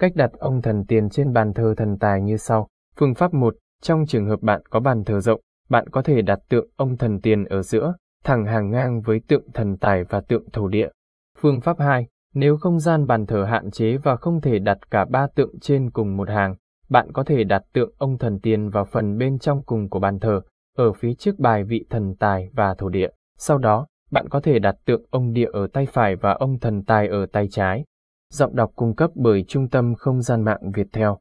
Cách đặt ông thần tiền trên bàn thờ thần tài như sau. Phương pháp 1. Trong trường hợp bạn có bàn thờ rộng, bạn có thể đặt tượng ông thần tiền ở giữa, thẳng hàng ngang với tượng thần tài và tượng thổ địa. Phương pháp 2. Nếu không gian bàn thờ hạn chế và không thể đặt cả ba tượng trên cùng một hàng, bạn có thể đặt tượng ông thần tiền vào phần bên trong cùng của bàn thờ, ở phía trước bài vị thần tài và thổ địa. Sau đó, bạn có thể đặt tượng ông địa ở tay phải và ông thần tài ở tay trái. Giọng đọc cung cấp bởi Trung tâm Không gian mạng Việt Theo.